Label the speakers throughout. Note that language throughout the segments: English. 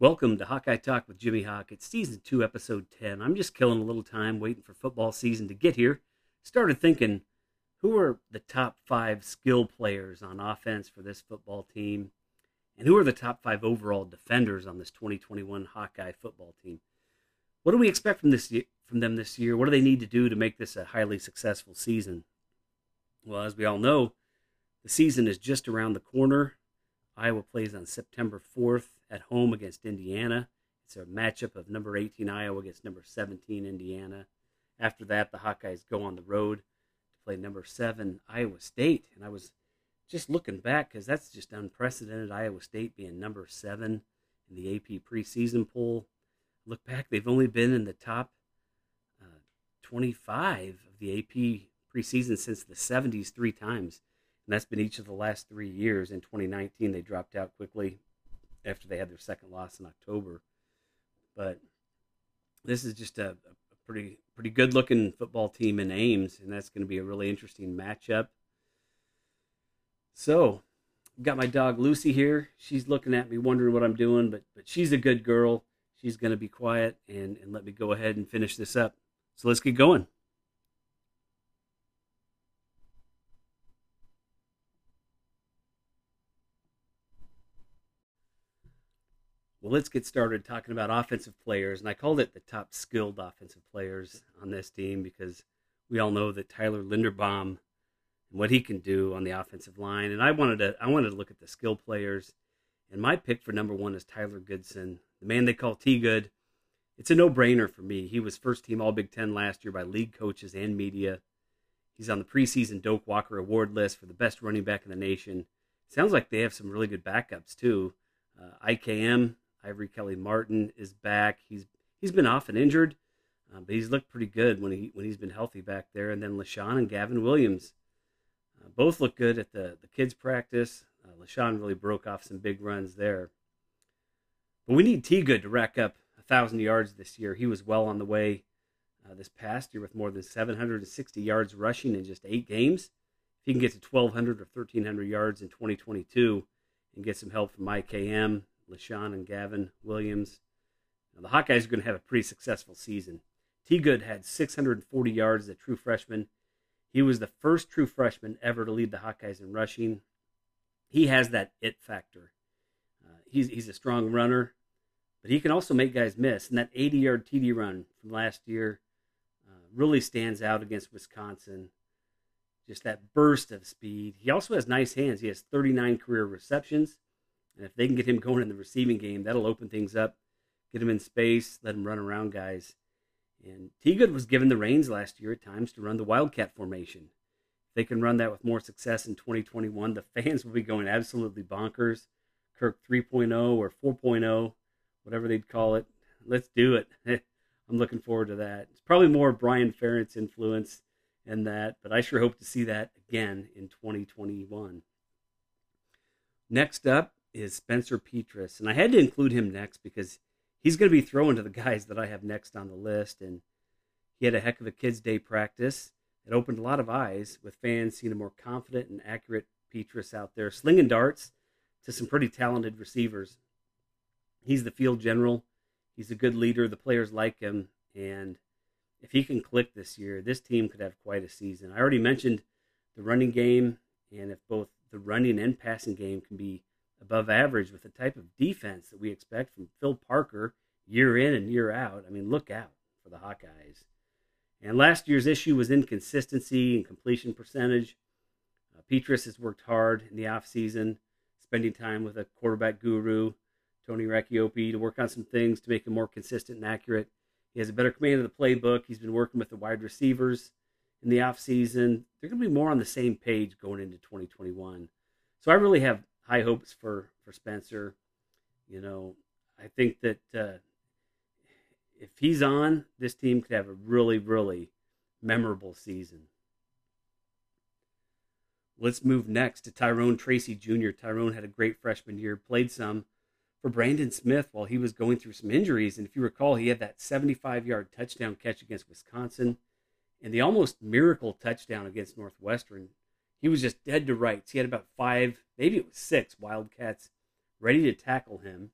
Speaker 1: Welcome to Hawkeye Talk with Jimmy Hawk. It's season two, episode 10. I'm just killing a little time waiting for football season to get here. Started thinking, who are the top five skill players on offense for this football team? And who are the top five overall defenders on this 2021 Hawkeye football team? What do we expect from this from them this year? What do they need to do to make this a highly successful season? Well, as we all know, the season is just around the corner. Iowa plays on September 4th at home against Indiana. It's a matchup of number 18 Iowa against number 17 Indiana. After that, the Hawkeyes go on the road to play number 7 Iowa State. And I was just looking back because that's just unprecedented. Iowa State being number 7 in the AP preseason poll. Look back, they've only been in the top uh, 25 of the AP preseason since the 70s three times. And that's been each of the last three years. In 2019, they dropped out quickly after they had their second loss in October. But this is just a, a pretty pretty good looking football team in Ames, and that's going to be a really interesting matchup. So, got my dog Lucy here. She's looking at me, wondering what I'm doing, but but she's a good girl. She's going to be quiet and and let me go ahead and finish this up. So let's get going. Well, let's get started talking about offensive players. And I called it the top skilled offensive players on this team because we all know that Tyler Linderbaum and what he can do on the offensive line. And I wanted to I wanted to look at the skill players. And my pick for number one is Tyler Goodson, the man they call T Good. It's a no brainer for me. He was first team All Big Ten last year by league coaches and media. He's on the preseason Doak Walker Award list for the best running back in the nation. Sounds like they have some really good backups too. Uh, IKM Ivory Kelly Martin is back. He's he's been off and injured, uh, but he's looked pretty good when he when he's been healthy back there. And then Leshon and Gavin Williams, uh, both look good at the the kids practice. Uh, Leshon really broke off some big runs there. But we need T Good to rack up a thousand yards this year. He was well on the way uh, this past year with more than 760 yards rushing in just eight games. If he can get to 1,200 or 1,300 yards in 2022 and get some help from IKM Leshon and Gavin Williams. Now, the Hawkeyes are going to have a pretty successful season. T. Good had 640 yards as a true freshman. He was the first true freshman ever to lead the Hawkeyes in rushing. He has that it factor. Uh, he's, he's a strong runner, but he can also make guys miss. And that 80 yard TD run from last year uh, really stands out against Wisconsin. Just that burst of speed. He also has nice hands. He has 39 career receptions. And if they can get him going in the receiving game, that'll open things up, get him in space, let him run around guys. And T. Good was given the reins last year at times to run the Wildcat formation. If they can run that with more success in 2021, the fans will be going absolutely bonkers. Kirk 3.0 or 4.0, whatever they'd call it. Let's do it. I'm looking forward to that. It's probably more Brian Ferentz influence in that, but I sure hope to see that again in 2021. Next up, is Spencer Petras. And I had to include him next because he's going to be throwing to the guys that I have next on the list. And he had a heck of a Kids Day practice. It opened a lot of eyes with fans seeing a more confident and accurate Petras out there, slinging darts to some pretty talented receivers. He's the field general. He's a good leader. The players like him. And if he can click this year, this team could have quite a season. I already mentioned the running game. And if both the running and passing game can be above average with the type of defense that we expect from Phil Parker year in and year out. I mean, look out for the Hawkeyes. And last year's issue was inconsistency and completion percentage. Uh, Petras has worked hard in the offseason, spending time with a quarterback guru, Tony Racioppi, to work on some things to make him more consistent and accurate. He has a better command of the playbook. He's been working with the wide receivers in the offseason. They're going to be more on the same page going into 2021. So I really have high hopes for for Spencer. You know, I think that uh, if he's on, this team could have a really, really memorable season. Let's move next to Tyrone Tracy Jr. Tyrone had a great freshman year, played some for Brandon Smith while he was going through some injuries. And if you recall, he had that 75 yard touchdown catch against Wisconsin and the almost miracle touchdown against Northwestern he was just dead to rights. He had about five, maybe it was six Wildcats ready to tackle him.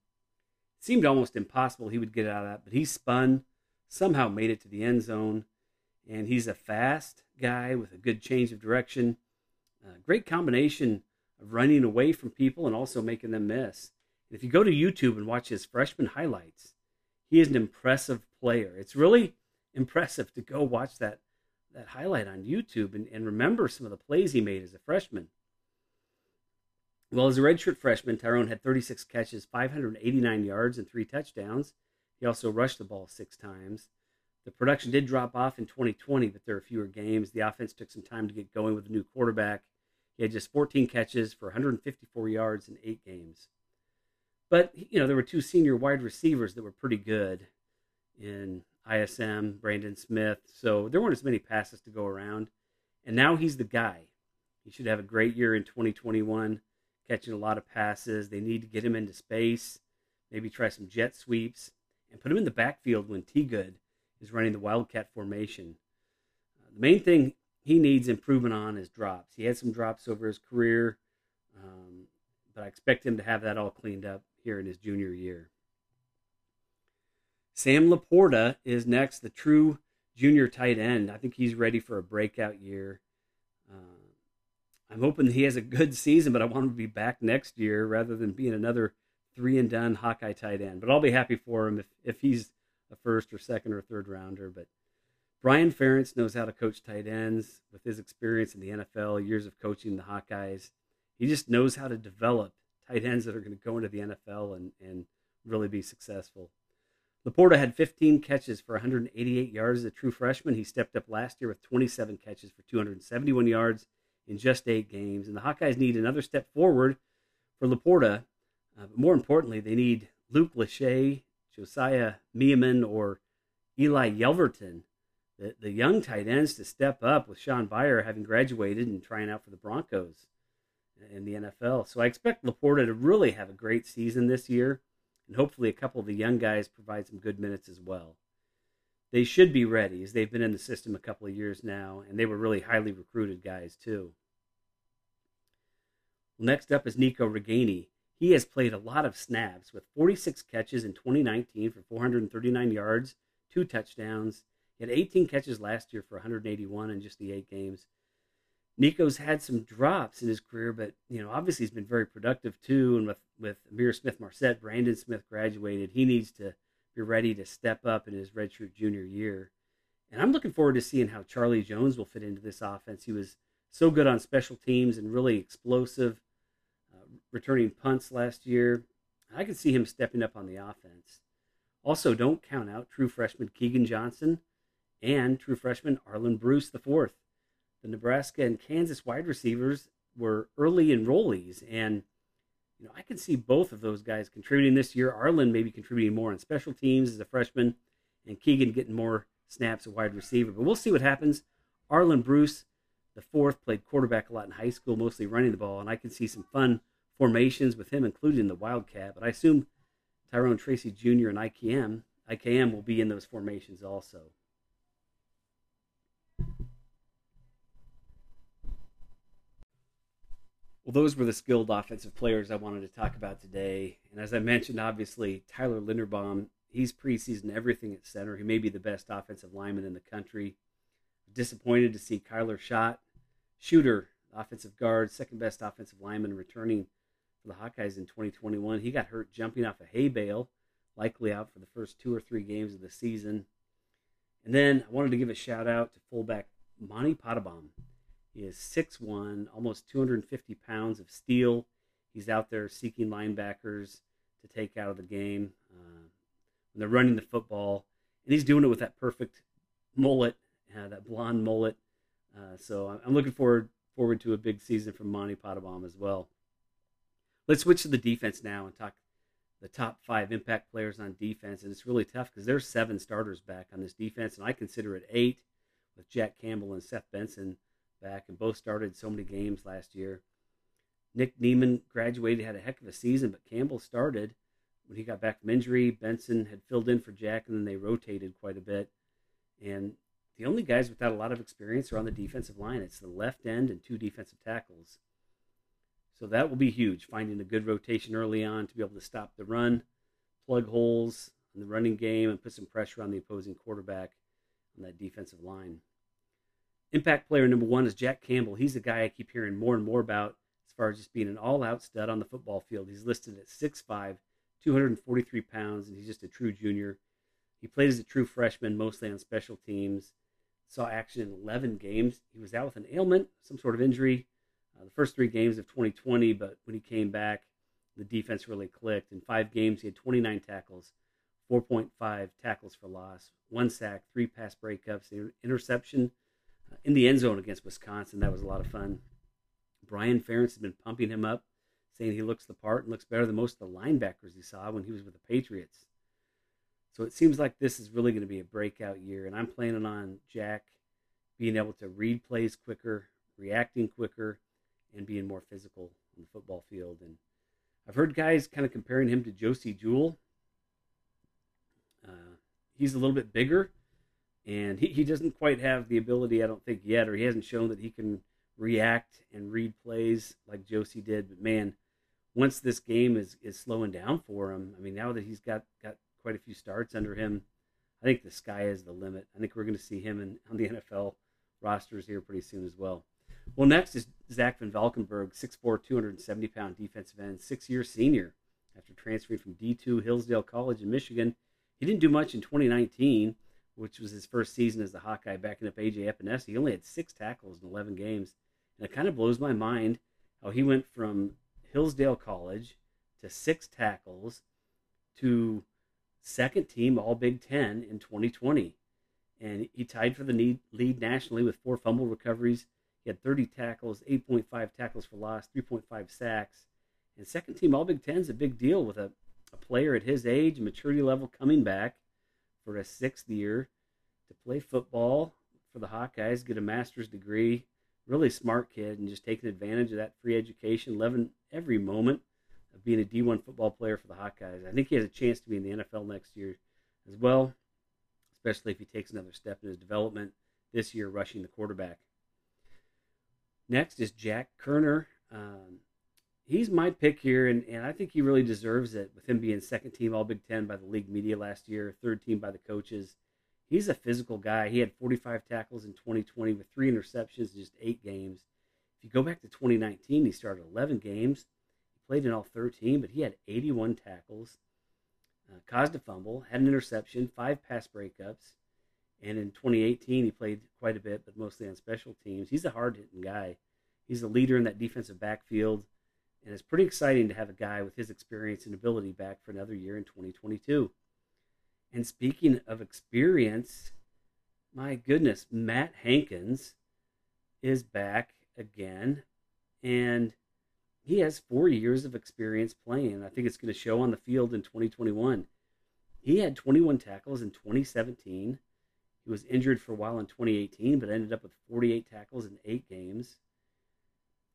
Speaker 1: It seemed almost impossible he would get out of that, but he spun, somehow made it to the end zone, and he's a fast guy with a good change of direction. Great combination of running away from people and also making them miss. If you go to YouTube and watch his freshman highlights, he is an impressive player. It's really impressive to go watch that that highlight on YouTube and, and remember some of the plays he made as a freshman. Well, as a redshirt freshman, Tyrone had 36 catches, 589 yards, and three touchdowns. He also rushed the ball six times. The production did drop off in 2020, but there were fewer games. The offense took some time to get going with a new quarterback. He had just 14 catches for 154 yards in eight games. But, you know, there were two senior wide receivers that were pretty good in ISM, Brandon Smith. So there weren't as many passes to go around. And now he's the guy. He should have a great year in 2021, catching a lot of passes. They need to get him into space, maybe try some jet sweeps, and put him in the backfield when T Good is running the Wildcat formation. Uh, the main thing he needs improvement on is drops. He had some drops over his career, um, but I expect him to have that all cleaned up here in his junior year. Sam LaPorta is next, the true junior tight end. I think he's ready for a breakout year. Uh, I'm hoping he has a good season, but I want him to be back next year rather than being another three and done Hawkeye tight end. But I'll be happy for him if, if he's a first or second or third rounder. But Brian Ferentz knows how to coach tight ends with his experience in the NFL, years of coaching the Hawkeyes. He just knows how to develop tight ends that are going to go into the NFL and, and really be successful. LaPorta had 15 catches for 188 yards as a true freshman. He stepped up last year with 27 catches for 271 yards in just eight games. And the Hawkeyes need another step forward for LaPorta. Uh, but more importantly, they need Luke Lachey, Josiah Miamen, or Eli Yelverton, the, the young tight ends, to step up with Shaun Beyer having graduated and trying out for the Broncos in the NFL. So I expect LaPorta to really have a great season this year and hopefully a couple of the young guys provide some good minutes as well. They should be ready as they've been in the system a couple of years now, and they were really highly recruited guys too. Well, next up is Nico Ragaini. He has played a lot of snaps with 46 catches in 2019 for 439 yards, two touchdowns. He had 18 catches last year for 181 in just the eight games. Nico's had some drops in his career, but you know, obviously he's been very productive too. And with with Ihmir Smith Marsette, Brandon Smith graduated, he needs to be ready to step up in his redshirt junior year. And I'm looking forward to seeing how Charlie Jones will fit into this offense. He was so good on special teams and really explosive, uh, returning punts last year. I can see him stepping up on the offense. Also, don't count out true freshman Keegan Johnson and true freshman Arland Bruce IV the Nebraska and Kansas wide receivers were early enrollees, and you know I can see both of those guys contributing this year. Arland maybe contributing more on special teams as a freshman, and Keegan getting more snaps at wide receiver. But we'll see what happens. Arland Bruce, the fourth, played quarterback a lot in high school, mostly running the ball, and I can see some fun formations with him, including the Wildcat. But I assume Tyrone Tracy Jr. and IKM IKM will be in those formations also. Well, those were the skilled offensive players I wanted to talk about today. And as I mentioned, obviously, Tyler Linderbaum, he's preseason everything at center. He may be the best offensive lineman in the country. Disappointed to see Kyler Schott, shooter, offensive guard, second best offensive lineman returning for the Hawkeyes in 2021. He got hurt jumping off a hay bale, likely out for the first two or three games of the season. And then I wanted to give a shout out to fullback Monty Pottebaum. Is 6'1, almost 250 pounds of steel. He's out there seeking linebackers to take out of the game uh, they're running the football. And he's doing it with that perfect mullet, uh, that blonde mullet. Uh, so I'm looking forward forward to a big season from Monty Pottebaum as well. Let's switch to the defense now and talk the top five impact players on defense. And it's really tough because there's seven starters back on this defense, and I consider it eight with Jack Campbell and Seth Benson back, and both started so many games last year. Nick Niemann graduated, had a heck of a season, but Campbell started when he got back from injury. Benson had filled in for Jack, and then they rotated quite a bit. And the only guys without a lot of experience are on the defensive line. It's the left end and two defensive tackles. So that will be huge, finding a good rotation early on to be able to stop the run. plug holes in the running game and put some pressure on the opposing quarterback on that defensive line. Impact player number one is Jack Campbell. He's the guy I keep hearing more and more about as far as just being an all out stud on the football field. He's listed at 6'5, 243 pounds, and he's just a true junior. He played as a true freshman, mostly on special teams. Saw action in 11 games. He was out with an ailment, some sort of injury, uh, the first three games of 2020, but when he came back, the defense really clicked. In five games, he had 29 tackles, 4.5 tackles for loss, one sack, three pass breakups, interception in the end zone against Wisconsin. That was a lot of fun. Brian Ferentz has been pumping him up, saying he looks the part and looks better than most of the linebackers he saw when he was with the Patriots. So it seems like this is really going to be a breakout year, and I'm planning on Jack being able to read plays quicker, reacting quicker, and being more physical on the football field. And I've heard guys kind of comparing him to Josey Jewell. Uh, he's a little bit bigger, and he, he doesn't quite have the ability, I don't think, yet, or he hasn't shown that he can react and read plays like Josey did. But man, once this game is, is slowing down for him, I mean, now that he's got, got quite a few starts under him, I think the sky is the limit. I think we're going to see him in, on the NFL rosters here pretty soon as well. Well, next is Zach Van Valkenburg, 6'4, 270 pound defensive end, six year senior. After transferring from D2 Hillsdale College in Michigan, he didn't do much in 2019, which was his first season as the Hawkeye, backing up AJ Epenesa. He only had six tackles in 11 games. And it kind of blows my mind how he went from Hillsdale College to six tackles to second team All Big Ten in 2020. And he tied for the lead nationally with four fumble recoveries he had 30 tackles, 8.5 tackles for loss, 3.5 sacks. And second team All Big Ten is a big deal with a, a player at his age and maturity level coming back for a sixth year to play football for the Hawkeyes, get a master's degree. Really smart kid and just taking advantage of that free education, loving every moment of being a D1 football player for the Hawkeyes. I think he has a chance to be in the NFL next year as well, especially if he takes another step in his development this year rushing the quarterback. Next is Jack Koerner. Um, he's my pick here, and, and I think he really deserves it with him being second team All Big Ten by the league media last year, third team by the coaches. He's a physical guy. He had 45 tackles in 2020 with three interceptions in just eight games. If you go back to 2019, he started 11 games. He played in all 13, but he had 81 tackles, uh, caused a fumble, had an interception, five pass breakups, and in 2018, he played quite a bit, but mostly on special teams. He's a hard hitting guy. He's a leader in that defensive backfield. And it's pretty exciting to have a guy with his experience and ability back for another year in 2022. And speaking of experience, my goodness, Matt Hankins is back again. And he has four years of experience playing. I think it's going to show on the field in 2021. He had 21 tackles in 2017. He was injured for a while in 2018, but ended up with 48 tackles in eight games.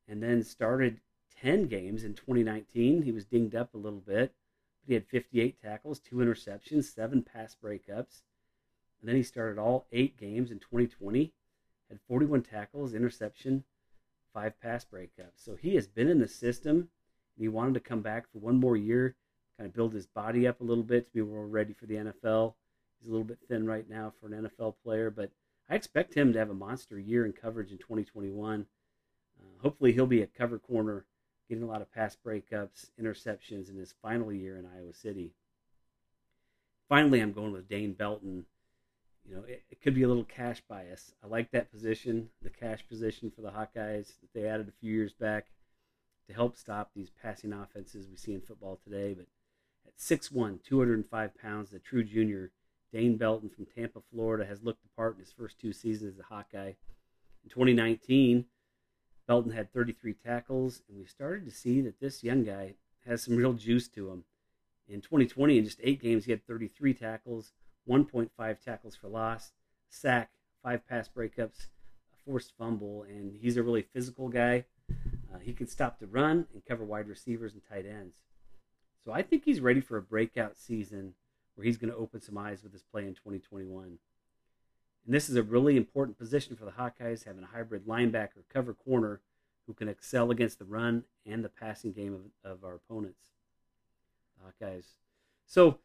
Speaker 1: And then started 10 games in 2019. He was dinged up a little bit, but he had 58 tackles, two interceptions, seven pass breakups. And then he started all eight games in 2020, had 41 tackles, interception, five pass breakups. So he has been in the system, and he wanted to come back for one more year, kind of build his body up a little bit to be more ready for the NFL. He's a little bit thin right now for an NFL player, but I expect him to have a monster year in coverage in 2021. Uh, hopefully, he'll be a cover corner, getting a lot of pass breakups, interceptions in his final year in Iowa City. Finally, I'm going with Dane Belton. You know, it, it could be a little cash bias. I like that position, the cash position for the Hawkeyes that they added a few years back to help stop these passing offenses we see in football today. But at 6'1, 205 pounds, the true junior Dane Belton from Tampa, Florida, has looked the part in his first two seasons as a Hawkeye. In 2019, Belton had 33 tackles, and we started to see that this young guy has some real juice to him. In 2020, in just eight games, he had 33 tackles, 1.5 tackles for loss, sack, five pass breakups, a forced fumble, and he's a really physical guy. Uh, he can stop the run and cover wide receivers and tight ends. So I think he's ready for a breakout season where he's going to open some eyes with his play in 2021. And this is a really important position for the Hawkeyes, having a hybrid linebacker cover corner who can excel against the run and the passing game of, of our opponents. Hawkeyes So,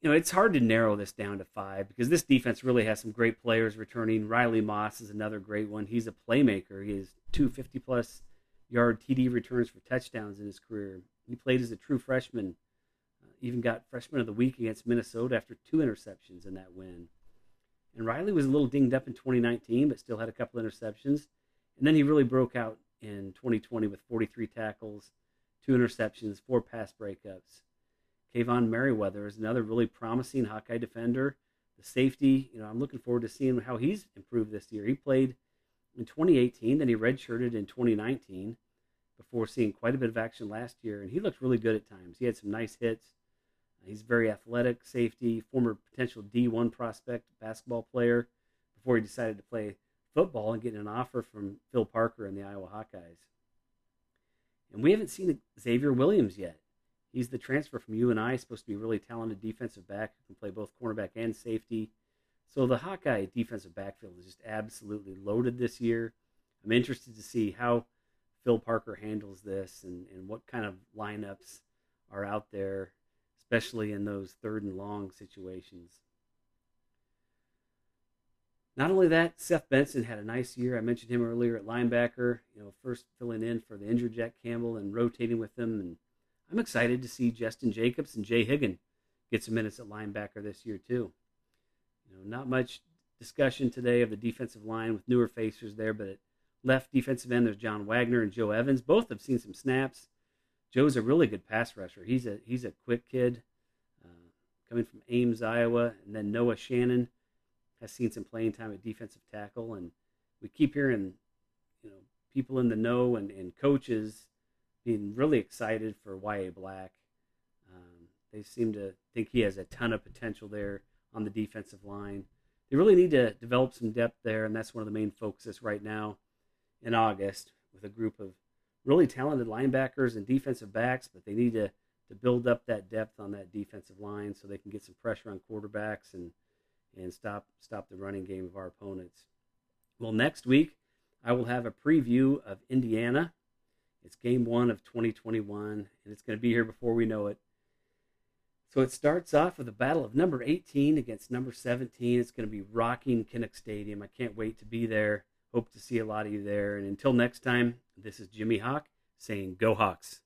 Speaker 1: you know, it's hard to narrow this down to five because this defense really has some great players returning. Riley Moss is another great one. He's a playmaker. He has two 50 plus yard TD returns for touchdowns in his career. He played as a true freshman, uh, even got freshman of the week against Minnesota after two interceptions in that win. And Riley was a little dinged up in 2019, but still had a couple interceptions. And then he really broke out in 2020 with 43 tackles, two interceptions, four pass breakups. Kaevon Merriweather is another really promising Hawkeye defender. The safety, you know, I'm looking forward to seeing how he's improved this year. He played in 2018, then he redshirted in 2019 before seeing quite a bit of action last year, and he looked really good at times. He had some nice hits. He's very athletic, safety, former potential D1 prospect, basketball player, before he decided to play football and get an offer from Phil Parker and the Iowa Hawkeyes. And we haven't seen Xavier Williams yet. He's the transfer from UNI, supposed to be a really talented defensive back who can play both cornerback and safety. So the Hawkeye defensive backfield is just absolutely loaded this year. I'm interested to see how Phil Parker handles this and, and what kind of lineups are out there, especially in those third and long situations. Not only that, Seth Benson had a nice year. I mentioned him earlier at linebacker, you know, first filling in for the injured Jack Campbell and rotating with him. And I'm excited to see Justin Jacobs and Jay Higgin get some minutes at linebacker this year, too. You know, not much discussion today of the defensive line with newer facers there, but at left defensive end, there's John Waggoner and Joe Evans. Both have seen some snaps. Joe's a really good pass rusher. He's a he's a quick kid, uh, coming from Ames, Iowa, and then Noah Shannon has seen some playing time at defensive tackle, and we keep hearing, you know, people in the know and, and coaches being really excited for Yahya Black. Um, they seem to think he has a ton of potential there on the defensive line. They really need to develop some depth there, and that's one of the main focuses right now in August with a group of really talented linebackers and defensive backs, but they need to, to build up that depth on that defensive line so they can get some pressure on quarterbacks and and stop stop the running game of our opponents. Well, next week I will have a preview of Indiana. It's game one of 2021, and it's going to be here before we know it. So it starts off with a battle of number 18 against number 17. It's going to be rocking Kinnick Stadium. I can't wait to be there. Hope to see a lot of you there. And until next time, this is Jimmy Hawk saying, Go Hawks.